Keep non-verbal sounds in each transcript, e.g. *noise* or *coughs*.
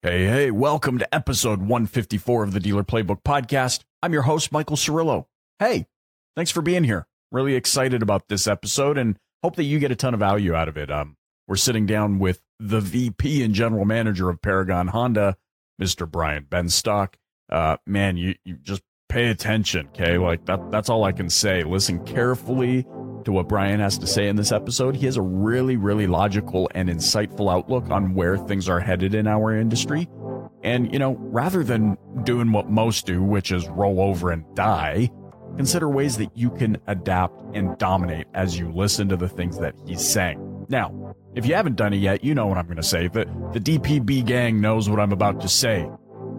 Hey, hey, welcome to episode 154 of the Dealer Playbook Podcast. I'm your host, Michael Cirillo. Hey, thanks for being here. Really excited about this episode and hope that you get a ton of value out of it. Um, we're sitting down with the VP and General Manager of Paragon Honda, Mr. Brian Benstock. Uh, man, you, you just pay attention, okay? Like that, that's all I can say. Listen carefully to what Brian has to say in this episode. He has a really, really logical and insightful outlook on where things are headed in our industry. And, you know, rather than doing what most do, which is roll over and die, consider ways that you can adapt and dominate as you listen to the things that he's saying. Now, if you haven't done it yet, you know what I'm going to say. The, the DPB gang knows what I'm about to say.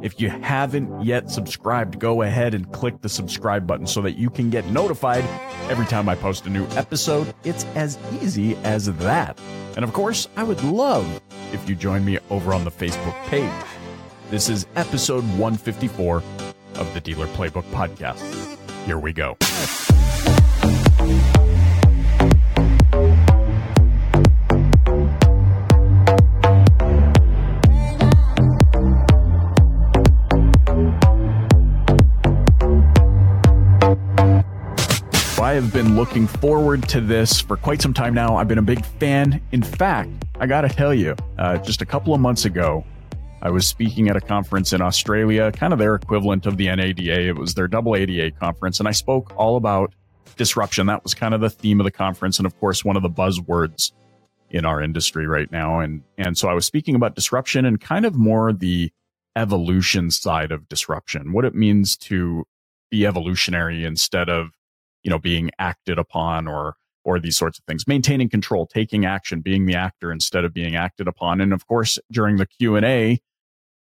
If you haven't yet subscribed, go ahead and click the subscribe button so that you can get notified every time I post a new episode. It's as easy as that. And of course, I would love if you join me over on the Facebook page. This is episode 154 of the Dealer Playbook Podcast. Here we go. Have been looking forward to this for quite some time now. I've been a big fan. In fact, I got to tell you, uh, just a couple of months ago, I was speaking at a conference in Australia, kind of their equivalent of the NADA. It was their double ADA conference, and I spoke all about disruption. That was kind of the theme of the conference, and of course, one of the buzzwords in our industry right now. And and so I was speaking about disruption and kind of more the evolution side of disruption, what it means to be evolutionary instead of you know, being acted upon or or these sorts of things. Maintaining control taking action being the actor instead of being acted upon. And of course during the q&a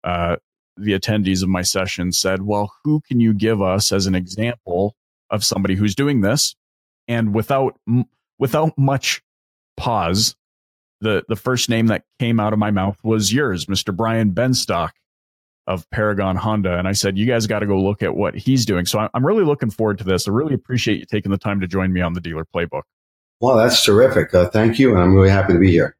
uh, the attendees of my session said well who can you give us as an example of somebody who's doing this? And without without much pause the the first name that came out of my mouth was yours mr brian benstock of Paragon Honda. And I said, you guys got to go look at what he's doing. So I'm really looking forward to this. I really appreciate you taking the time to join me on the dealer playbook. Well, that's terrific. Uh, thank you. And I'm really happy to be here.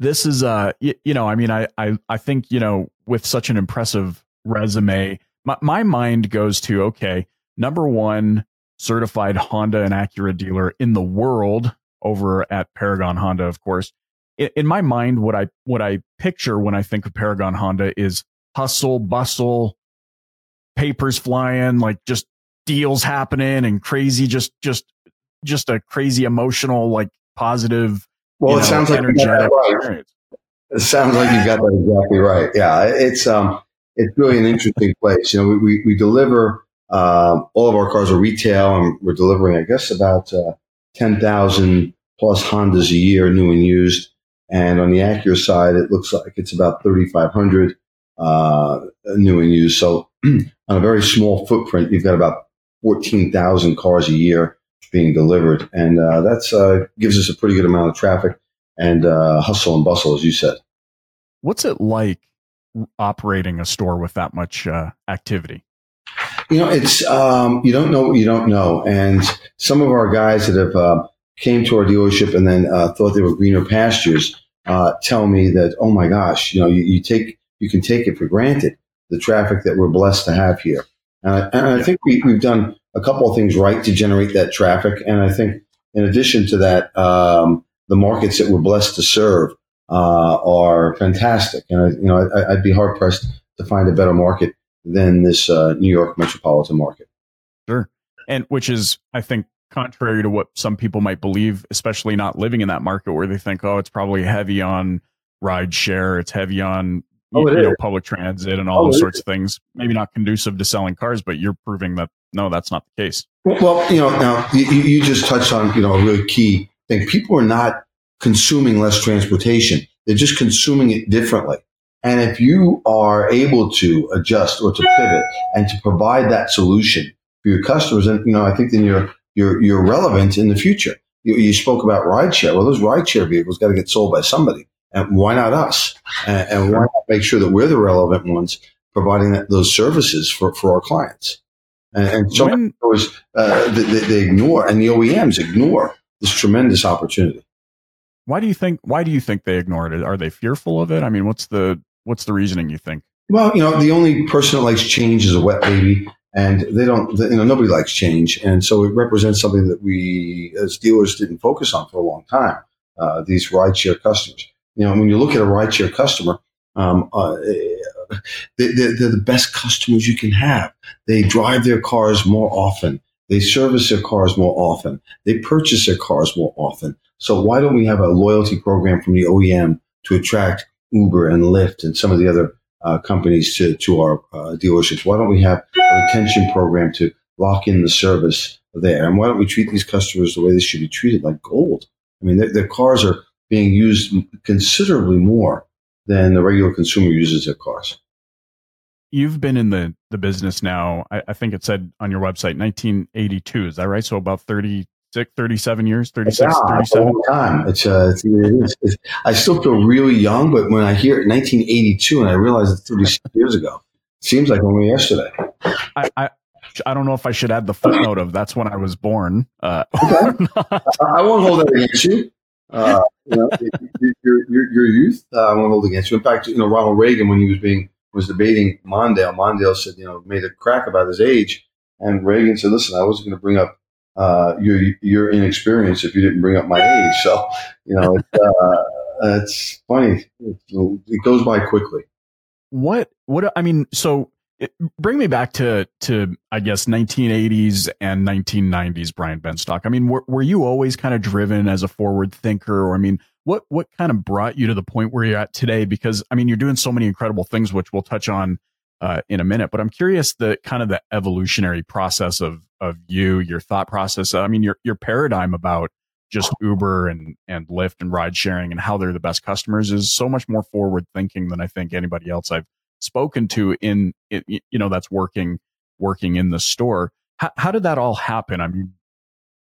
This is, uh, you, you know, I mean, I, I, I think, you know, with such an impressive resume, my, my mind goes to, okay, number one certified Honda and Acura dealer in the world over at Paragon Honda, of course. In, in my mind, what I, what I picture when I think of Paragon Honda is hustle, bustle, papers flying, like just deals happening and crazy, just, just, just a crazy emotional, like positive. Well, it know, sounds like energetic right. It sounds like you got that exactly right. Yeah. It's, um, it's really an interesting place. You know, we, we, we deliver, uh, all of our cars are retail and we're delivering, I guess, about, uh, 10,000 plus Hondas a year, new and used. And on the Acura side, it looks like it's about 3,500 uh, new and used. So *clears throat* on a very small footprint, you've got about 14,000 cars a year being delivered. And uh, that's uh, gives us a pretty good amount of traffic and uh, hustle and bustle, as you said. What's it like operating a store with that much uh, activity? You know, it's um, you don't know what you don't know, and some of our guys that have uh, came to our dealership and then uh, thought they were greener pastures tell me that, oh my gosh, you know, you, you take you can take it for granted the traffic that we're blessed to have here. Uh, and I think we, have done a couple of things right to generate that traffic. And I think in addition to that, um, the markets that we're blessed to serve uh, are fantastic. And I, you know, I, would be hard pressed to find a better market than this uh, New York metropolitan market. Sure, and which is, I think, contrary to what some people might believe, especially not living in that market, where they think, oh, it's probably heavy on ride share, it's heavy on oh, you, know, public transit and all oh, those sorts of things. Maybe not conducive to selling cars, but you're proving that no, that's not the case. Well, you know, now you, you just touched on you know a really key thing. People are not consuming less transportation; they're just consuming it differently. And if you are able to adjust or to pivot and to provide that solution for your customers, and you know, I think then you're you're you're relevant in the future. You, you spoke about rideshare. Well, those rideshare vehicles got to get sold by somebody. And why not us? And, and why not make sure that we're the relevant ones providing that, those services for, for our clients? And, and so when, uh, they, they ignore, and the OEMs ignore this tremendous opportunity. Why do you think? Why do you think they ignore it? Are they fearful of it? I mean, what's the what's the reasoning you think? Well, you know, the only person that likes change is a wet baby, and they don't. You know, nobody likes change, and so it represents something that we as dealers didn't focus on for a long time. Uh, these rideshare customers. You know, when you look at a rideshare customer, um, uh, they're, they're the best customers you can have. They drive their cars more often. They service their cars more often. They purchase their cars more often. So why don't we have a loyalty program from the OEM to attract Uber and Lyft and some of the other uh, companies to, to our uh, dealerships? Why don't we have a retention program to lock in the service there? And why don't we treat these customers the way they should be treated, like gold? I mean, their, their cars are being used considerably more than the regular consumer uses their cars you've been in the the business now. I, I, think it said on your website 1982. Is that right? So about 36, 37 years, 36, yeah, 37. A long time. It's, uh, it's, it's, it's, I still feel really young, but when I hear 1982 and I realize it's 36 *laughs* years ago, it seems like only yesterday. I, I I don't know if I should add the footnote of that's when I was born. Uh, *laughs* okay. *laughs* I won't hold that against you. Your, your, your youth, uh, won't hold against you. In fact, you know, Ronald Reagan, when he was being was debating Mondale. Mondale said, you know, made a crack about his age, and Reagan said, "Listen, I wasn't going to bring up uh, your your inexperience if you didn't bring up my age." So, you know, it's, uh, it's funny. It goes by quickly. What? What? I mean, so it, bring me back to to I guess 1980s and 1990s Brian Benstock. I mean, were, were you always kind of driven as a forward thinker, or I mean, what what kind of brought you to the point where you're at today? Because I mean, you're doing so many incredible things, which we'll touch on uh, in a minute. But I'm curious the kind of the evolutionary process of of you, your thought process. I mean, your your paradigm about just Uber and and Lyft and ride sharing and how they're the best customers is so much more forward thinking than I think anybody else I've spoken to in you know that's working working in the store. How, how did that all happen? I mean,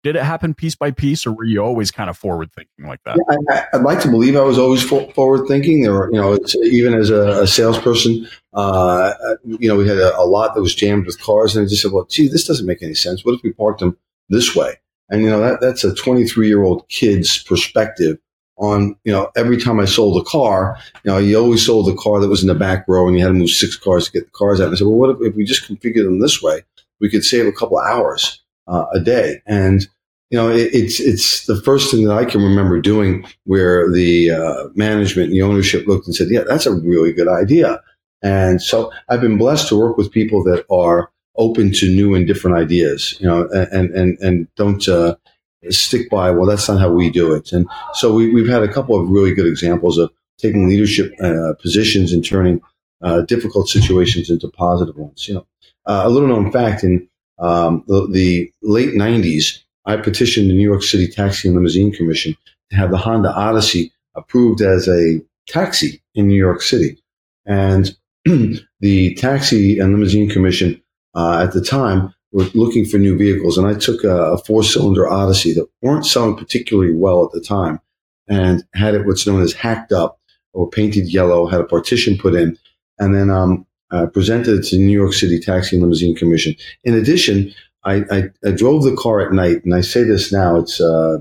did it happen piece by piece, or were you always kind of forward thinking like that? Yeah, I, would like to believe I was always forward thinking. There were, you know, even as a, a salesperson, uh, you know, we had a, a, lot that was jammed with cars, and I just said, "Well, gee, this doesn't make any sense. What if we parked them this way?" And you know, that that's a 23 year old kid's perspective on, you know, every time I sold a car, you know, you always sold a car that was in the back row, and you had to move six cars to get the cars out. And I said, "Well, what if, if we just configure them this way? We could save a couple hours." Uh, a day. And you know, it, it's it's the first thing that I can remember doing where the uh, management and the ownership looked and said, "Yeah, that's a really good idea." And so I've been blessed to work with people that are open to new and different ideas, you know, and and and don't uh, stick by. Well, that's not how we do it. And so we, we've had a couple of really good examples of taking leadership uh, positions and turning uh, difficult situations into positive ones. You know, uh, a little known fact in um, the, the late '90s I petitioned the New York City Taxi and Limousine Commission to have the Honda Odyssey approved as a taxi in New York City. And *clears throat* the Taxi and Limousine Commission uh, at the time were looking for new vehicles. And I took a, a four cylinder Odyssey that weren't selling particularly well at the time and had it what's known as hacked up or painted yellow, had a partition put in, and then um, uh, presented it to the New York City Taxi and Limousine Commission. In addition, I, I, I, drove the car at night, and I say this now, it's uh,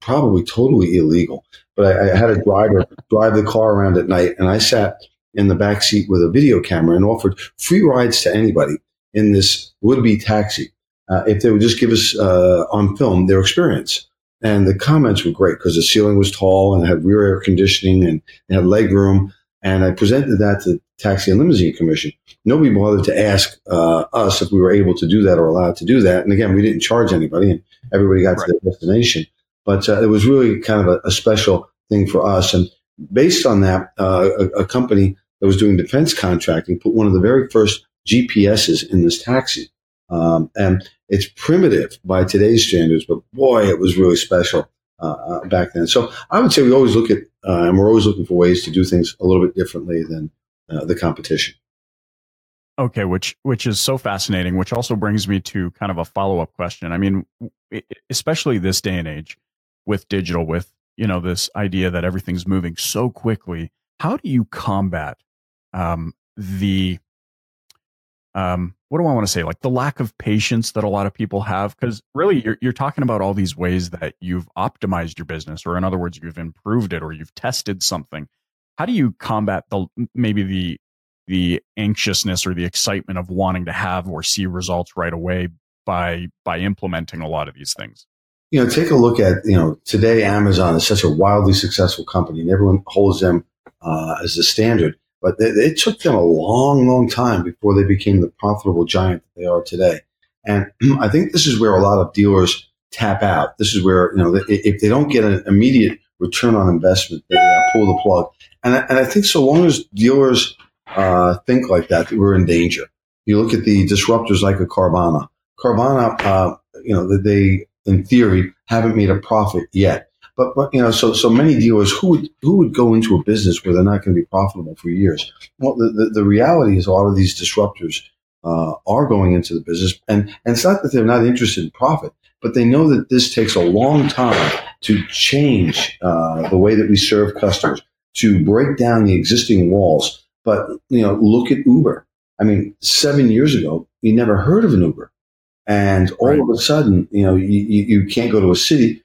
probably totally illegal, but I, I, had a driver drive the car around at night, and I sat in the back seat with a video camera and offered free rides to anybody in this would-be taxi uh, if they would just give us uh, on film their experience. And the comments were great because the ceiling was tall and had rear air conditioning and it had leg room. And I presented that to the Taxi and Limousine Commission. Nobody bothered to ask uh, us if we were able to do that or allowed to do that. And again, we didn't charge anybody, and everybody got right. to their destination. But uh, it was really kind of a, a, special thing for us. And based on that, uh, a, a, company that was doing defense contracting put one of the very first GPSs in this taxi. Um, and it's primitive by today's standards, but boy, it was really special uh, uh, back then. So I would say we always look at, uh, and we're always looking for ways to do things a little bit differently than uh, the competition. Okay, which which is so fascinating. Which also brings me to kind of a follow up question. I mean, especially this day and age with digital, with you know this idea that everything's moving so quickly. How do you combat um, the um, what do I want to say? Like the lack of patience that a lot of people have, because really you're, you're talking about all these ways that you've optimized your business, or in other words, you've improved it or you've tested something. how do you combat the maybe the the anxiousness or the excitement of wanting to have or see results right away by by implementing a lot of these things? You know, take a look at you know today Amazon is such a wildly successful company, and everyone holds them uh, as the standard. But it took them a long, long time before they became the profitable giant that they are today. And *clears throat* I think this is where a lot of dealers tap out. This is where you know if they don't get an immediate return on investment, they pull the plug. And I, and I think so long as dealers uh, think like that, we're in danger. You look at the disruptors like a Carvana. Carvana, uh, you know, they in theory haven't made a profit yet. But, but you know, so so many dealers who would who would go into a business where they're not going to be profitable for years. Well, the, the, the reality is a lot of these disruptors uh, are going into the business, and and it's not that they're not interested in profit, but they know that this takes a long time to change uh, the way that we serve customers, to break down the existing walls. But you know, look at Uber. I mean, seven years ago, you never heard of an Uber. And all right. of a sudden, you know, you, you, can't go to a city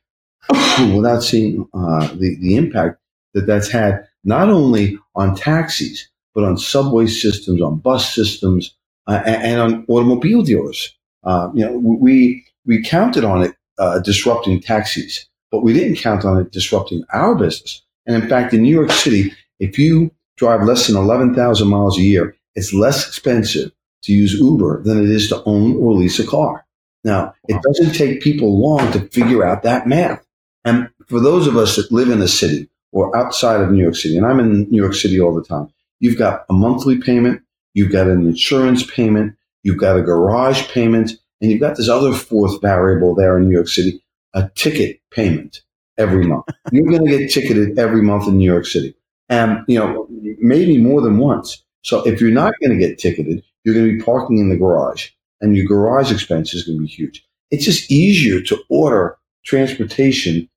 without seeing uh, the, the impact that that's had not only on taxis, but on subway systems, on bus systems, uh, and, and, on automobile dealers. Uh, you know, we, we counted on it uh, disrupting taxis, but we didn't count on it disrupting our business. And in fact, in New York City, if you drive less than 11,000 miles a year, it's less expensive to use Uber than it is to own or lease a car. Now, it doesn't take people long to figure out that math. And for those of us that live in a city or outside of New York City, and I'm in New York City all the time, you've got a monthly payment, you've got an insurance payment, you've got a garage payment, and you've got this other fourth variable there in New York City, a ticket payment every month. *laughs* You're going to get ticketed every month in New York City. And, you know, maybe more than once. So if you're not going to get ticketed, you're going to be parking in the garage and your garage expense is going to be huge. It's just easier to order transportation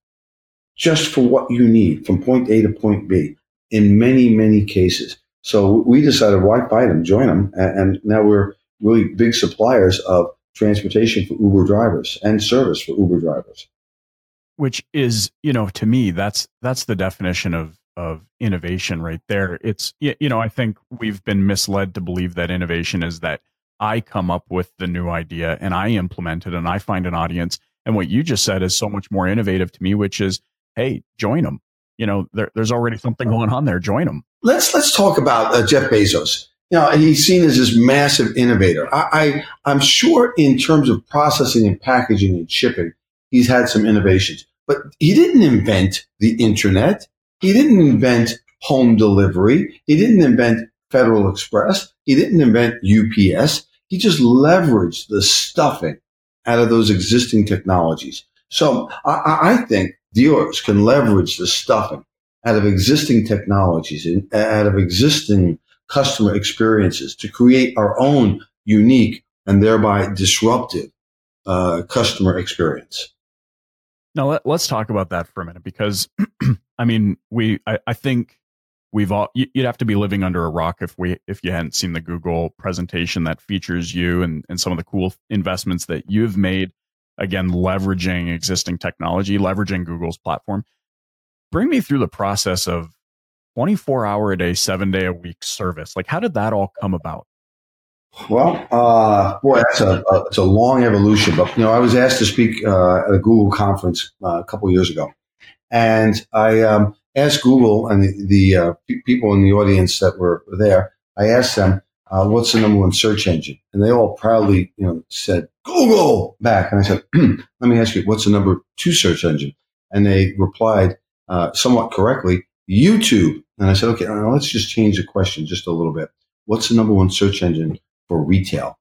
just for what you need from point A to point B in many, many cases. So we decided why buy them, join them. And now we're really big suppliers of transportation for Uber drivers and service for Uber drivers. Which is, you know, to me, that's that's the definition of of innovation right there. It's you know, I think we've been misled to believe that innovation is that I come up with the new idea and I implement it and I find an audience. And what you just said is so much more innovative to me, which is, hey, join them. You know, there, there's already something going on there. Join them. Let's let's talk about uh, Jeff Bezos. You know, he's seen as this massive innovator. I, I I'm sure in terms of processing and packaging and shipping, he's had some innovations. But he didn't invent the internet. He didn't invent home delivery. He didn't invent Federal Express. He didn't invent UPS. He just leveraged the stuffing out of those existing technologies. So I, I think dealers can leverage the stuffing out of existing technologies and out of existing customer experiences to create our own unique and thereby disruptive uh, customer experience. Now let, us talk about that for a minute because *clears throat* I mean we I, I, think we've all you'd have to be living under a rock if we if you hadn't seen the Google presentation that features you and, and some of the cool investments that you've made. Again leveraging existing technology leveraging Google's platform. Bring me through the process of 24 hour a day 7 day a week service. Like how did that all come about? Well, uh, boy, that's a, a, it's a long evolution. But you know, I was asked to speak uh, at a Google conference uh, a couple years ago, and I um, asked Google and the, the uh, people in the audience that were there. I asked them, uh, "What's the number one search engine?" And they all proudly, you know, said Google back. And I said, *clears throat* "Let me ask you, what's the number two search engine?" And they replied uh, somewhat correctly, YouTube. And I said, "Okay, let's just change the question just a little bit. What's the number one search engine for retail.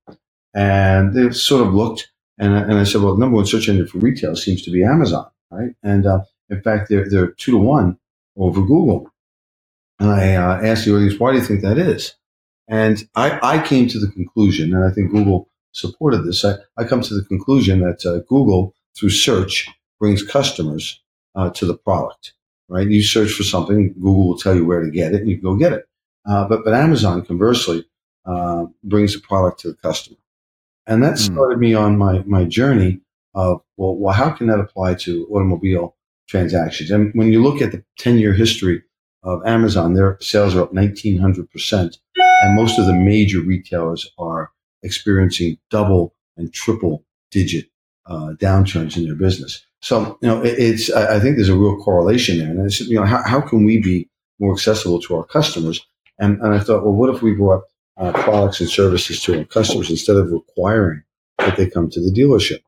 And they sort of looked, and, and I said, well, the number one search engine for retail seems to be Amazon, right? And uh, in fact, they're, they're two to one over Google. And I uh, asked the audience, why do you think that is? And I, I came to the conclusion, and I think Google supported this. I, I come to the conclusion that uh, Google, through search, brings customers uh, to the product, right? You search for something, Google will tell you where to get it, and you go get it. Uh, but but Amazon, conversely, uh, brings the product to the customer. And that hmm. started me on my, my journey of, well, well, how can that apply to automobile transactions? And when you look at the 10 year history of Amazon, their sales are up 1900%. And most of the major retailers are experiencing double and triple digit uh, downturns in their business. So, you know, it, it's, I think there's a real correlation there. And I said, you know, how, how can we be more accessible to our customers? And, and I thought, well, what if we brought uh, products and services to our customers instead of requiring that they come to the dealership?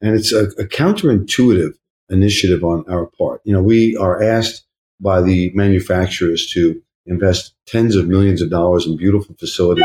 And it's a, a counterintuitive initiative on our part. You know, we are asked by the manufacturers to invest tens of millions of dollars in beautiful facilities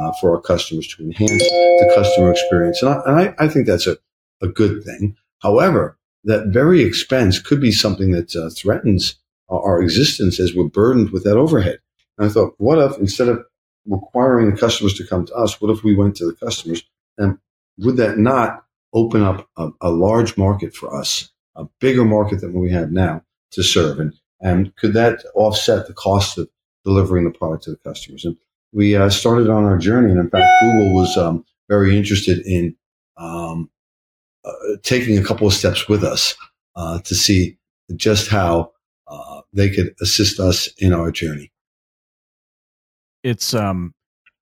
uh, for our customers to enhance the customer experience. And I, and I, I think that's a, a good thing. However, that very expense could be something that uh, threatens our existence as we're burdened with that overhead. And I thought, what if instead of requiring the customers to come to us, what if we went to the customers? And would that not open up a, a large market for us, a bigger market than we have now to serve? And, and could that offset the cost of delivering the product to the customers? And we uh, started on our journey. And in fact, Google was um, very interested in um, uh, taking a couple of steps with us uh, to see just how uh, they could assist us in our journey. It's um,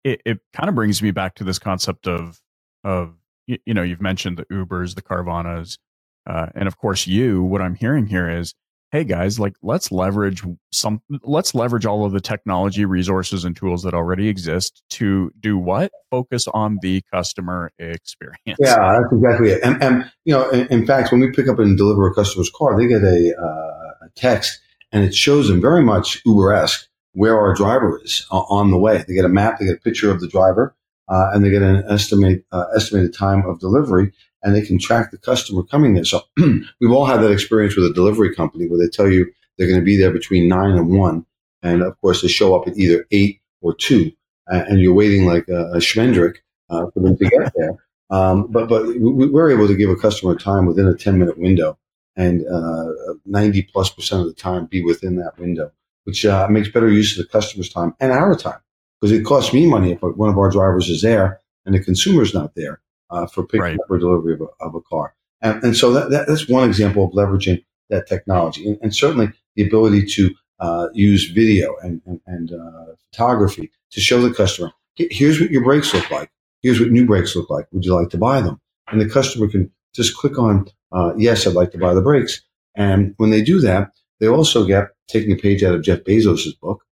it, it kind of brings me back to this concept of of you, you know you've mentioned the Ubers, the Carvanas, uh, and of course you. What I'm hearing here is hey guys like let's leverage some let's leverage all of the technology resources and tools that already exist to do what? Focus on the customer experience. Yeah that's exactly it. And, and you know in, in, fact when we pick up and deliver a customer's car they get a, uh, a text and it shows them very much uber-esque where our driver is uh, on the way. They get a map they get a picture of the driver uh, and they get an estimate uh, estimated time of delivery and they can track the customer coming there. So *clears throat* we've all had that experience with a delivery company where they tell you they're going to be there between nine and one. And of course, they show up at either eight or two, and you're waiting like a, a schmendrick uh, for them to get there. Um, but but we're able to give a customer time within a 10 minute window and uh, 90 plus percent of the time be within that window, which uh, makes better use of the customer's time and our time because it costs me money if one of our drivers is there and the consumer's not there uh, for picking right. or delivery of a, of a car. And, and so that, that, that's one example of leveraging that technology. And, and certainly the ability to uh, use video and, and, and uh, photography to show the customer, here's what your brakes look like. Here's what new brakes look like. Would you like to buy them? And the customer can just click on, uh, yes, I'd like to buy the brakes. And when they do that, they also get, taking a page out of Jeff Bezos' book,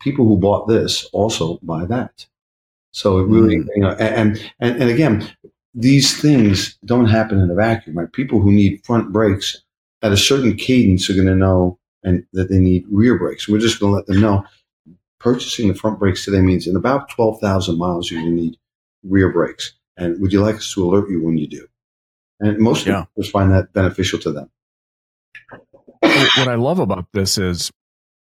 people who bought this also buy that. So it really, mm. you know, and, and, and again, these things don't happen in a vacuum. Right? People who need front brakes at a certain cadence are going to know and that they need rear brakes. We're just going to let them know purchasing the front brakes today means in about 12,000 miles, you're going to need rear brakes. And would you like us to alert you when you do? And most yeah. people find that beneficial to them. What I love about this is,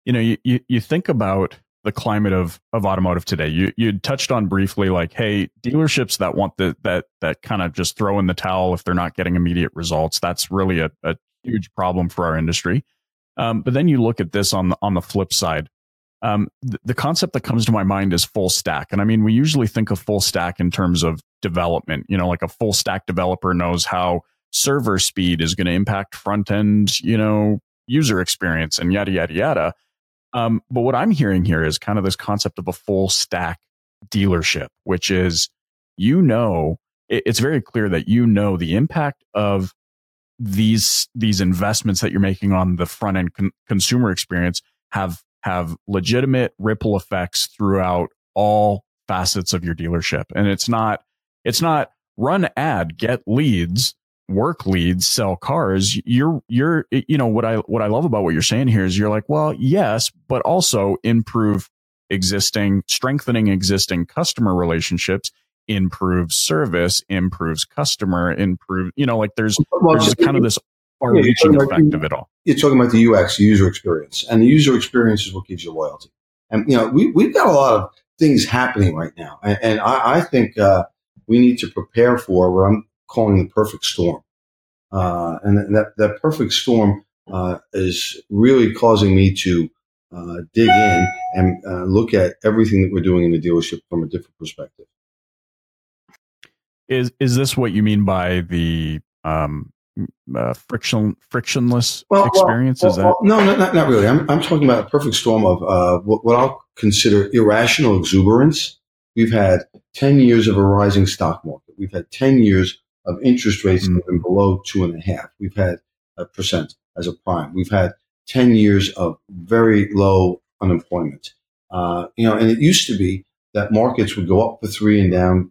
you know, you, you, you think about the climate of of automotive today. You you touched on briefly like, hey, dealerships that want the that that kind of just throw in the towel if they're not getting immediate results. That's really a, a huge problem for our industry. Um, but then you look at this on the on the flip side. Um, the, the concept that comes to my mind is full stack, and I mean we usually think of full stack in terms of development. You know, like a full stack developer knows how server speed is going to impact front end, you know, user experience and yada yada yada um, but what I'm hearing here is kind of this concept of a full stack dealership, which is, you know, it, it's very clear that you know the impact of these these investments that you're making on the front end con- consumer experience have have legitimate ripple effects throughout all facets of your dealership. And it's not it's not run ad get leads work leads sell cars you're you're you know what i what i love about what you're saying here is you're like well yes but also improve existing strengthening existing customer relationships improves service improves customer improve you know like there's, well, there's kind of this far reaching yeah, effect of it all. you're talking about the ux user experience and the user experience is what gives you loyalty. And you know we, we've got a lot of things happening right now and, and I, I, think uh, we need to prepare for what i'm calling the perfect storm. Uh, and that, that perfect storm uh, is really causing me to uh, dig in and uh, look at everything that we're doing in the dealership from a different perspective. Is is this what you mean by the um, uh, friction frictionless well, experience? Well, Is that no, not, not really. I'm, I'm talking about a perfect storm of uh, what, what I'll consider irrational exuberance. We've had 10 years of a rising stock market. We've had 10 years of interest rates mm-hmm. below two and a half. We've had a percent as a prime. We've had 10 years of very low unemployment. Uh, you know, and it used to be that markets would go up for three and down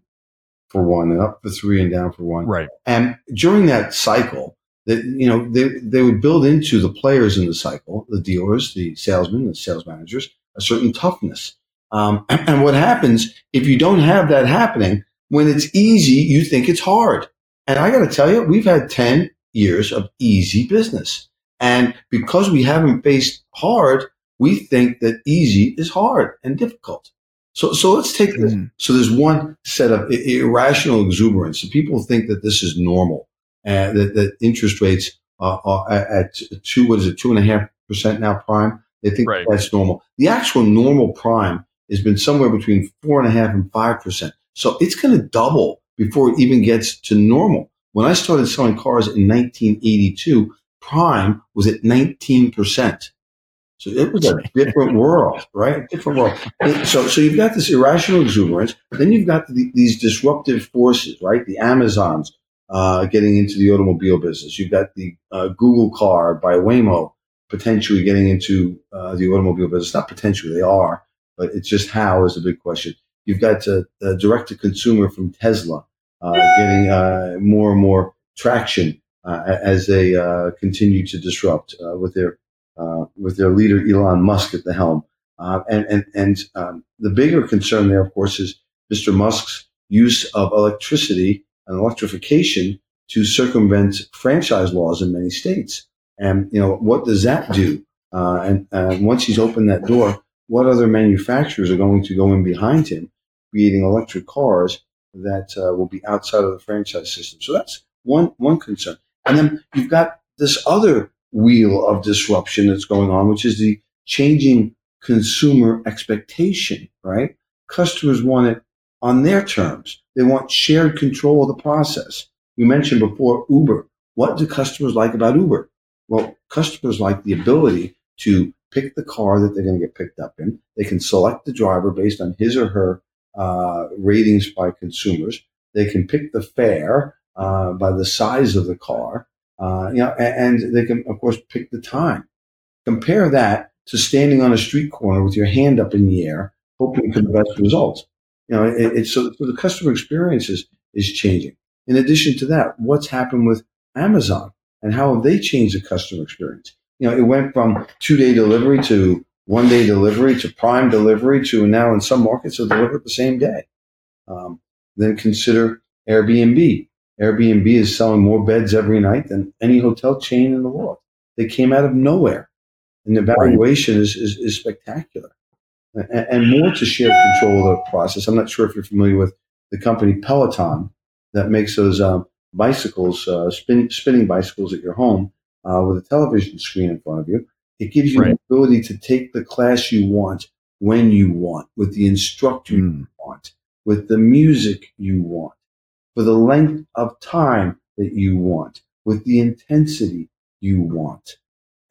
for one and up for three and down for one. Right. And during that cycle, that you know they they would build into the players in the cycle, the dealers, the salesmen, the sales managers, a certain toughness. Um, *clears throat* and what happens if you don't have that happening when it's easy, you think it's hard. And I got to tell you, we've had ten years of easy business, and because we haven't faced hard, we think that easy is hard and difficult. So, so let's take this. Mm. So there's one set of irrational exuberance. People think that this is normal and that, that interest rates are, are at two, what is it, two and a half percent now prime. They think right. that's normal. The actual normal prime has been somewhere between four and a half and five percent. So it's going to double before it even gets to normal. When I started selling cars in 1982, prime was at 19 percent. So it was a different world, right? A different world. So, so you've got this irrational exuberance. Then you've got the, these disruptive forces, right? The Amazons uh, getting into the automobile business. You've got the uh, Google car by Waymo potentially getting into uh, the automobile business. Not potentially, they are, but it's just how is a big question. You've got uh, direct to consumer from Tesla uh, getting uh, more and more traction as they continue to disrupt with their uh, with their leader Elon Musk at the helm. Uh, and and, and um, the bigger concern there, of course, is Mr. Musk's use of electricity and electrification to circumvent franchise laws in many states. And you know what does that do? Uh, and, and once he's opened that door, what other manufacturers are going to go in behind him, creating electric cars that uh, will be outside of the franchise system? So that's one one concern. And then you've got this other wheel of disruption that's going on, which is the changing consumer expectation, right? Customers want it on their terms. They want shared control of the process. You mentioned before Uber. What do customers like about Uber? Well, customers like the ability to pick the car that they're going to get picked up in. They can select the driver based on his or her uh, ratings by consumers. They can pick the fare uh, by the size of the car. Uh, you know, and, and they can, of course, pick the time. Compare that to standing on a street corner with your hand up in the air, hoping for the best results. You know, it, it's so, so the customer experience is, is changing. In addition to that, what's happened with Amazon and how have they changed the customer experience? You know, it went from two day delivery to one day delivery to prime delivery to now in some markets they'll deliver the same day. Um, then consider Airbnb. Airbnb is selling more beds every night than any hotel chain in the world. They came out of nowhere, and the valuation right. is, is, is, spectacular. And, and, more to share control of the process. I'm not sure if you're familiar with the company Peloton that makes those um, bicycles, uh, spin, spinning bicycles at your home uh, with a television screen in front of you. It gives you right. the ability to take the class you want when you want, with the instructor mm. you hmm. want, with the music you want for the length of time that you want, with the intensity you want.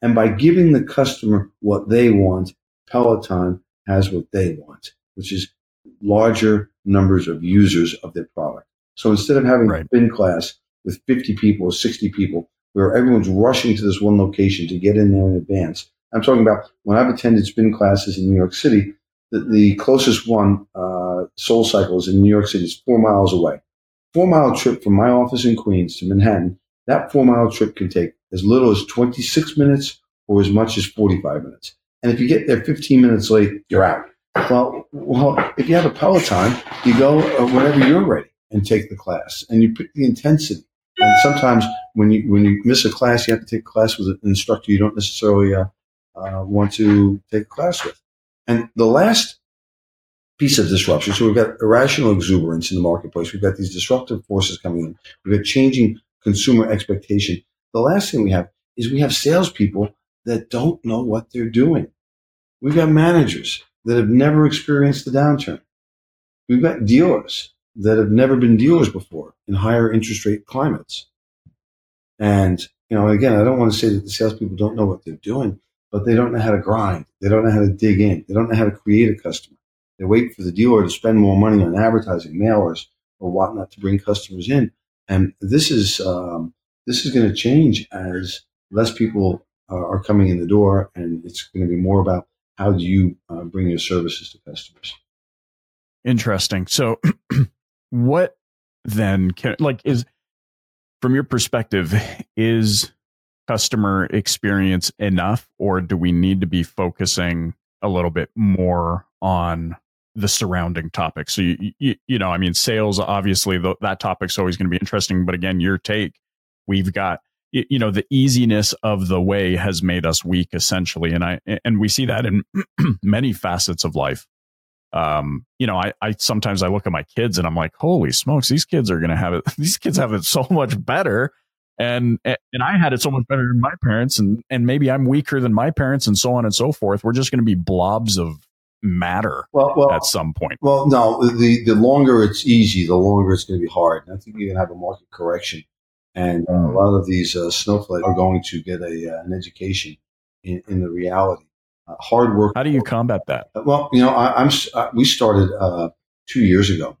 And by giving the customer what they want, Peloton has what they want, which is larger numbers of users of their product. So instead of having right. a spin class with 50 people or 60 people where everyone's rushing to this one location to get in there in advance, I'm talking about when I've attended spin classes in New York City, the, the closest one, uh, Soul Cycle, is in New York City. It's four miles away four mile trip from my office in Queens to Manhattan, that four mile trip can take as little as 26 minutes or as much as 45 minutes. And if you get there 15 minutes late, you're out. Well, well, if you have a Peloton, you go uh, whenever you're ready and take the class, and you pick the intensity. And sometimes when you when you miss a class, you have to take a class with an instructor you don't necessarily uh, uh, want to take a class with. And the last piece of disruption. So we've got irrational exuberance in the marketplace. We've got these disruptive forces coming in. We've got changing consumer expectation. The last thing we have is we have salespeople that don't know what they're doing. We've got managers that have never experienced the downturn. We've got dealers that have never been dealers before in higher interest rate climates. And, you know, again, I don't want to say that the salespeople don't know what they're doing, but they don't know how to grind. They don't know how to dig in. They don't know how to create a customer. They wait for the dealer to spend more money on advertising, mailers, or whatnot to bring customers in. And this is um, this is going to change as less people uh, are coming in the door, and it's going to be more about how do you uh, bring your services to customers. Interesting. So, *clears throat* what then can like is from your perspective is customer experience enough, or do we need to be focusing a little bit more on the surrounding topics? So you you, you know, I mean, sales obviously the, that topic's always going to be interesting, but again, your take, we've got you know the easiness of the way has made us weak essentially and i and we see that in *clears throat* many facets of life um you know i i sometimes i look at my kids and i'm like holy smokes these kids are going to have it *laughs* these kids have it so much better and and I had it so much better than my parents, and and maybe I'm weaker than my parents, and so on and so forth. We're just going to be blobs of matter well, well, at some point. Well, no, the the longer it's easy, the longer it's going to be hard. And I think you're going to have a market correction, and uh, a mm. lot of these uh, snowflakes are going to get a uh, an education in, in the reality. Uh, hard work. How do you combat that? Uh, well, you know, I, am we started uh, two years ago,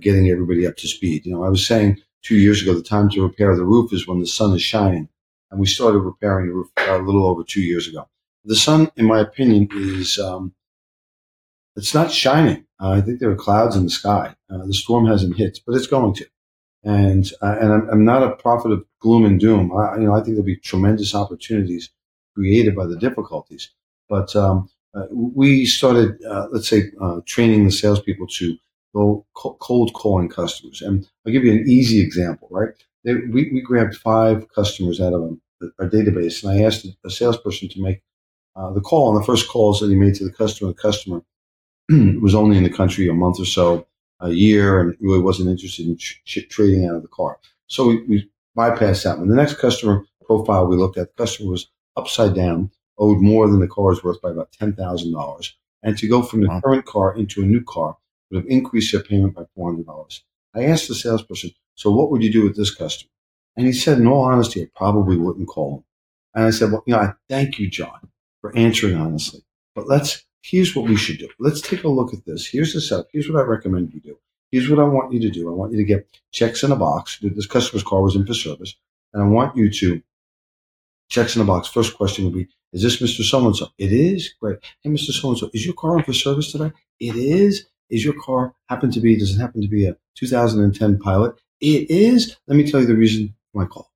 getting everybody up to speed. You know, I was saying two years ago, the time to repair the roof is when the sun is shining. And we started repairing the roof a little over two years ago. The sun, in my opinion, is um, it's not shining. Uh, I think there are clouds in the sky. Uh, the storm hasn't hit, but it's going to. And uh, and I'm, I'm, not a prophet of gloom and doom. I, you know, I think there'll be tremendous opportunities created by the difficulties. But um, uh, we started, uh, let's say, uh, training the salespeople to go cold calling customers. And I'll give you an easy example, right? They, we, we grabbed five customers out of our database, and I asked a salesperson to make uh, the call. And the first calls that he made to the customer, the customer *clears throat* was only in the country a month or so, a year, and really wasn't interested in ch- trading out of the car. So we, we bypassed that one. The next customer profile we looked at, the customer was upside down, owed more than the car is worth by about $10,000. And to go from the wow. current car into a new car would have increased their payment by $400. I asked the salesperson, so what would you do with this customer? And he said, in all honesty, I probably wouldn't call him. And I said, well, you know, I thank you, John, for answering honestly. But let's, here's what we should do. Let's take a look at this. Here's the setup. Here's what I recommend you do. Here's what I want you to do. I want you to get checks in a box. This customer's car was in for service. And I want you to checks in a box. First question would be, is this Mr. So-and-so? It is? Great. Hey, Mr. So-and-so, is your car in for service today? It is. Is your car happen to be, does it happen to be a 2010 Pilot? It is. Let me tell you the reason for my call.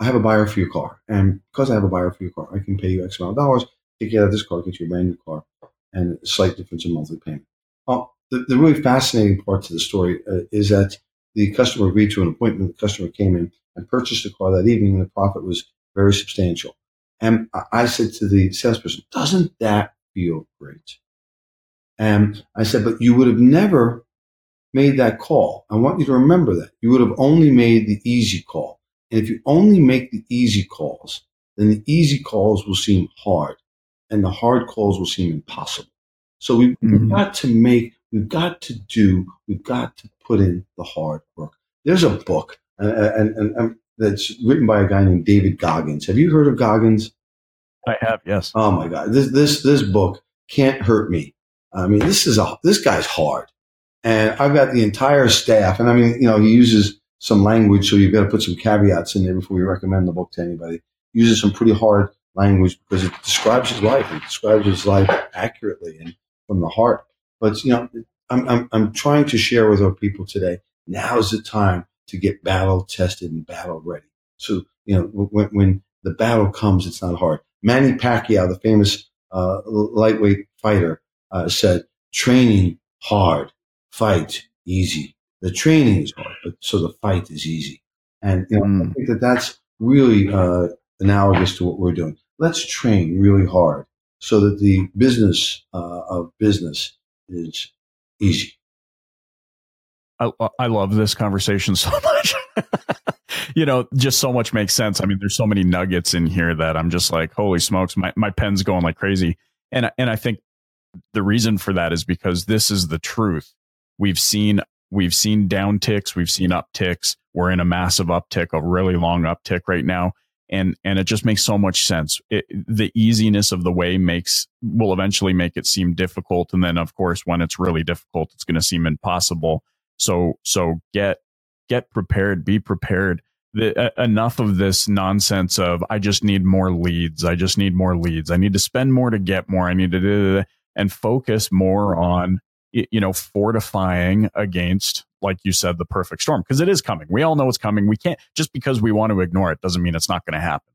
I have a buyer for your car. And because I have a buyer for your car, I can pay you X amount of dollars, take you out of this car, get you a brand new car, and a slight difference in monthly payment. Well, the, the really fascinating part to the story uh, is that the customer agreed to an appointment. The customer came in and purchased the car that evening, and the profit was very substantial. And I said to the salesperson, doesn't that feel great? And I said, but you would have never made that call. I want you to remember that. You would have only made the easy call. And if you only make the easy calls, then the easy calls will seem hard and the hard calls will seem impossible. So we've mm-hmm. got to make, we've got to do, we've got to put in the hard work. There's a book and, and, and, and that's written by a guy named David Goggins. Have you heard of Goggins? I have, yes. Oh my God. This, this, this book can't hurt me. I mean, this is a, this guy's hard. And I've got the entire staff. And I mean, you know, he uses some language. So you've got to put some caveats in there before you recommend the book to anybody. He uses some pretty hard language because it describes his life. It describes his life accurately and from the heart. But, you know, I'm, I'm, I'm trying to share with our people today. Now's the time to get battle tested and battle ready. So, you know, when, when the battle comes, it's not hard. Manny Pacquiao, the famous uh, lightweight fighter, uh, said, training hard, fight easy. The training is hard, but so the fight is easy. And you know, mm. I think that that's really uh, analogous to what we're doing. Let's train really hard so that the business uh, of business is easy. I, I love this conversation *laughs* so much. you know, just so much makes sense. I mean, there's so many nuggets in here that I'm just like, holy smokes, my, my pen's going like crazy. And, and I think the reason for that is because this is the truth. We've seen we've seen downticks, we've seen upticks. We're in a massive uptick, a really long uptick right now. And, and it just makes so much sense. It, the easiness of the way makes, will eventually make it seem difficult. And then, of course, when it's really difficult, it's going to seem impossible. So, so get, get prepared, be prepared. The, uh, enough of this nonsense of I just need more leads. I just need more leads. I need to spend more to get more. I need to and focus more on you know fortifying against like you said the perfect storm because it is coming. We all know it's coming. We can't just because we want to ignore it doesn't mean it's not going to happen.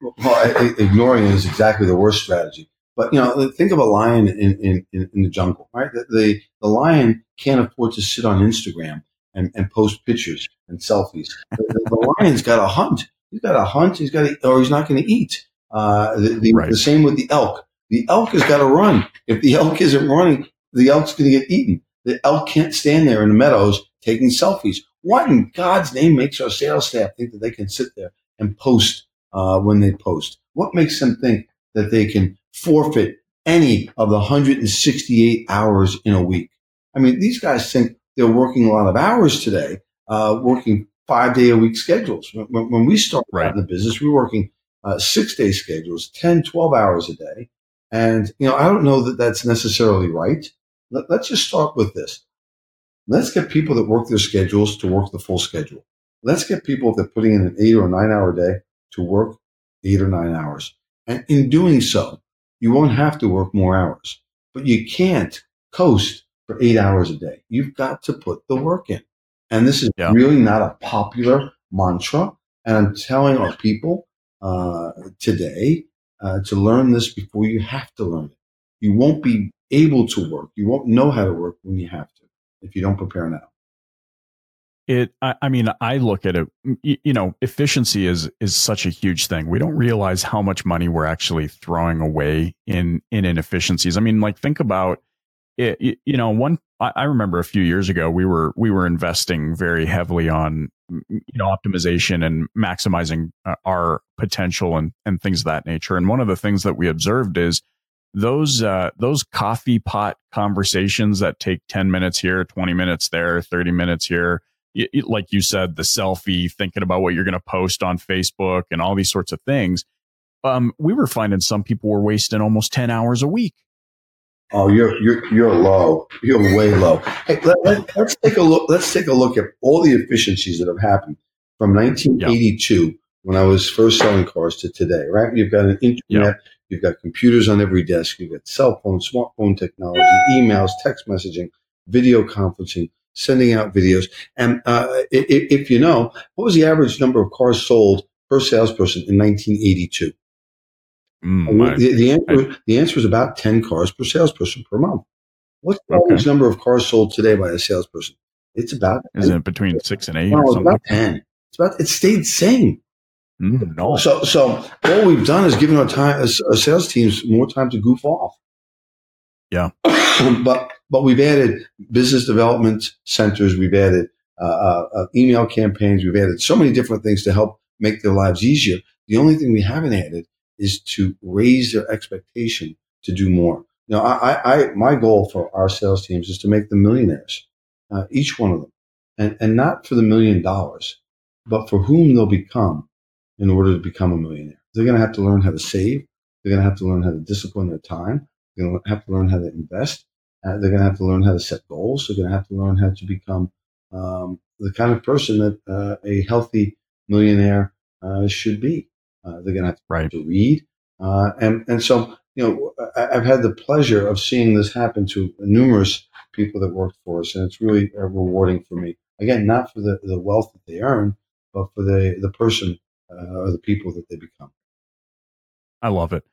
Well, ignoring is exactly the worst strategy. But you know, think of a lion in, in, in the jungle, right? The, the, the lion can't afford to sit on Instagram and, and post pictures and selfies. The, the lion's got to hunt. He's got to hunt. He's got to, or he's not going to eat. Uh, the, the, right. the, same with the elk. The elk has got to run. If the elk isn't running, the elk's going to get eaten. The elk can't stand there in the meadows taking selfies. What in God's name makes our sales staff think that they can sit there and post uh, when they post? What makes them think that they can forfeit any of the 168 hours in a week? I mean, these guys think they're working a lot of hours today, uh, working five day a week schedules. When, when we started right. in the business, we were working uh, six day schedules, 10, 12 hours a day. And, you know, I don't know that that's necessarily right. Let, let's just start with this. Let's get people that work their schedules to work the full schedule. Let's get people that are putting in an eight or nine hour day to work eight or nine hours. And in doing so, you won't have to work more hours, but you can't coast for eight hours a day. You've got to put the work in. And this is yeah. really not a popular mantra. And I'm telling our people uh, today uh, to learn this before you have to learn it. You won't be able to work. You won't know how to work when you have to if you don't prepare now. It, I, I mean, I look at it. You, know, efficiency is is such a huge thing. We don't realize how much money we're actually throwing away in in inefficiencies. I mean, like think about it, you know, one I remember a few years ago we were we were investing very heavily on you know optimization and maximizing uh, our potential and and things of that nature. And one of the things that we observed is those uh, those coffee pot conversations that take 10 minutes here 20 minutes there 30 minutes here like you said the selfie thinking about what you're going to post on facebook and all these sorts of things um, we were finding some people were wasting almost 10 hours a week Oh, you're you're you're low. You're way low. Hey, let, us take a look. Let's take a look at all the efficiencies that have happened from 1982 yep. when I was first selling cars to today. Right? You've got an internet. Yep. You've got computers on every desk. You've got cell phone, smartphone technology, emails, text messaging, video conferencing, sending out videos. And uh, if, if you know, what was the average number of cars sold per salesperson in 1982? Mm, the, the, answer, I, the answer is about 10 cars per salesperson per month. What's the okay. average number of cars sold today by a salesperson? It's about is it between six and eight? No, it's about ten. It's about it stayed the same. Mm, no. So so all we've done is given our time our sales teams more time to goof off. Yeah. *coughs* but but we've added business development centers. We've added uh, uh, uh, email campaigns. We've added so many different things to help make their lives easier. The only thing we haven't added is to raise their expectation to do more. Now, I, I, my goal for our sales teams is to make them millionaires, uh, each one of them, and, and not for the million dollars, but for whom they'll become in order to become a millionaire. They're going to have to learn how to save. They're going to have to learn how to discipline their time. They're going to have to learn how to invest. Uh, they're going to have to learn how to set goals. They're going to have to learn how to become um, the kind of person that uh, a healthy millionaire uh, should be. Uh, they're going to have to, right. to read. Uh, and, and so, you know, I, have had the pleasure of seeing this happen to numerous people that worked for us. And it's really uh, rewarding for me. Again, not for the, the wealth that they earn, but for the, the person uh, or the people that they become. I love it.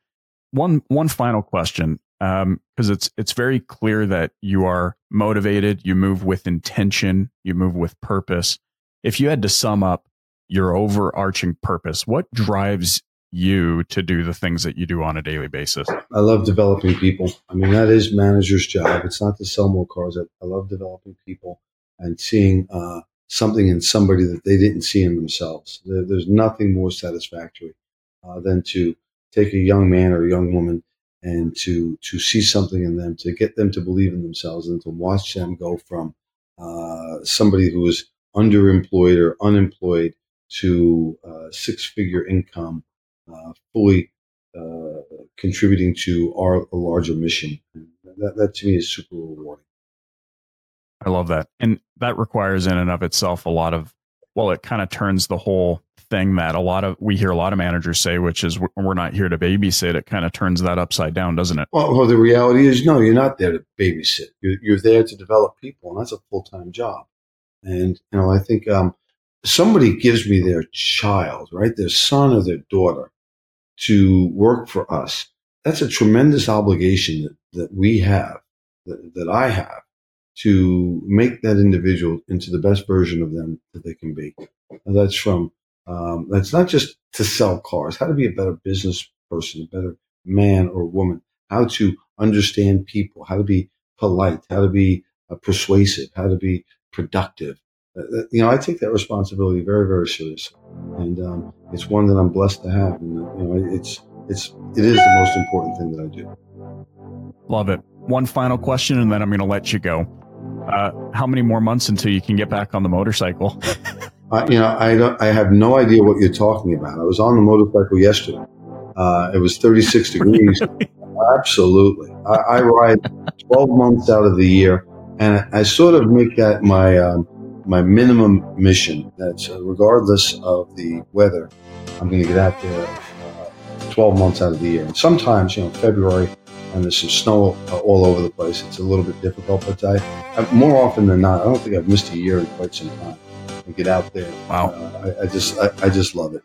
One, one final question because um, it's it's very clear that you are motivated, you move with intention, you move with purpose. If you had to sum up your overarching purpose? What drives you to do the things that you do on a daily basis? I love developing people. I mean, that is manager's job. It's not to sell more cars. I, love developing people and seeing uh, something in somebody that they didn't see in themselves. There, there's nothing more satisfactory uh, than to take a young man or a young woman and to to see something in them, to get them to believe in themselves, and to watch them go from uh, somebody who is underemployed or unemployed to uh, six figure income, uh, fully uh, contributing to our larger mission. That, that to me is super rewarding. I love that. And that requires in and of itself a lot of, well, it kind of turns the whole thing that a lot of, we hear a lot of managers say, which is we're not here to babysit. It kind of turns that upside down, doesn't it? Well, well the reality is no, you're not there to babysit. You're, you're there to develop people and that's a full-time job. And, you know, I think, um, somebody gives me their child, right? Their son or their daughter to work for us. That's a tremendous obligation that, that we have, that, that I have to make that individual into the best version of them that they can be. And that's from, um, that's not just to sell cars, how to be a better business person, a better man or woman, how to understand people, how to be polite, how to be uh, persuasive, how to be productive. Uh, uh, you know, I take that responsibility very, very seriously, and um, it's one that I'm blessed to have. And you know, it's it's it is the most important thing that I do. Love it. One final question, and then I'm going to let you go. Uh, how many more months until you can get back on the motorcycle? *laughs* uh, you know, I don't, I have no idea what you're talking about. I was on the motorcycle yesterday. Uh, it was 36 *laughs* degrees. Absolutely. I, I, ride 12 months out of the year, and I, I sort of make that my um, my minimum mission. That's uh, regardless of the weather, I'm going to get out there uh, 12 months out of the year. And sometimes, you know, February, and there's some snow uh, all over the place. It's a little bit difficult, but I, I, more often than not, I don't think I've missed a year in quite some time. I get out there. Wow. Uh, I, I, just, I, I just love it.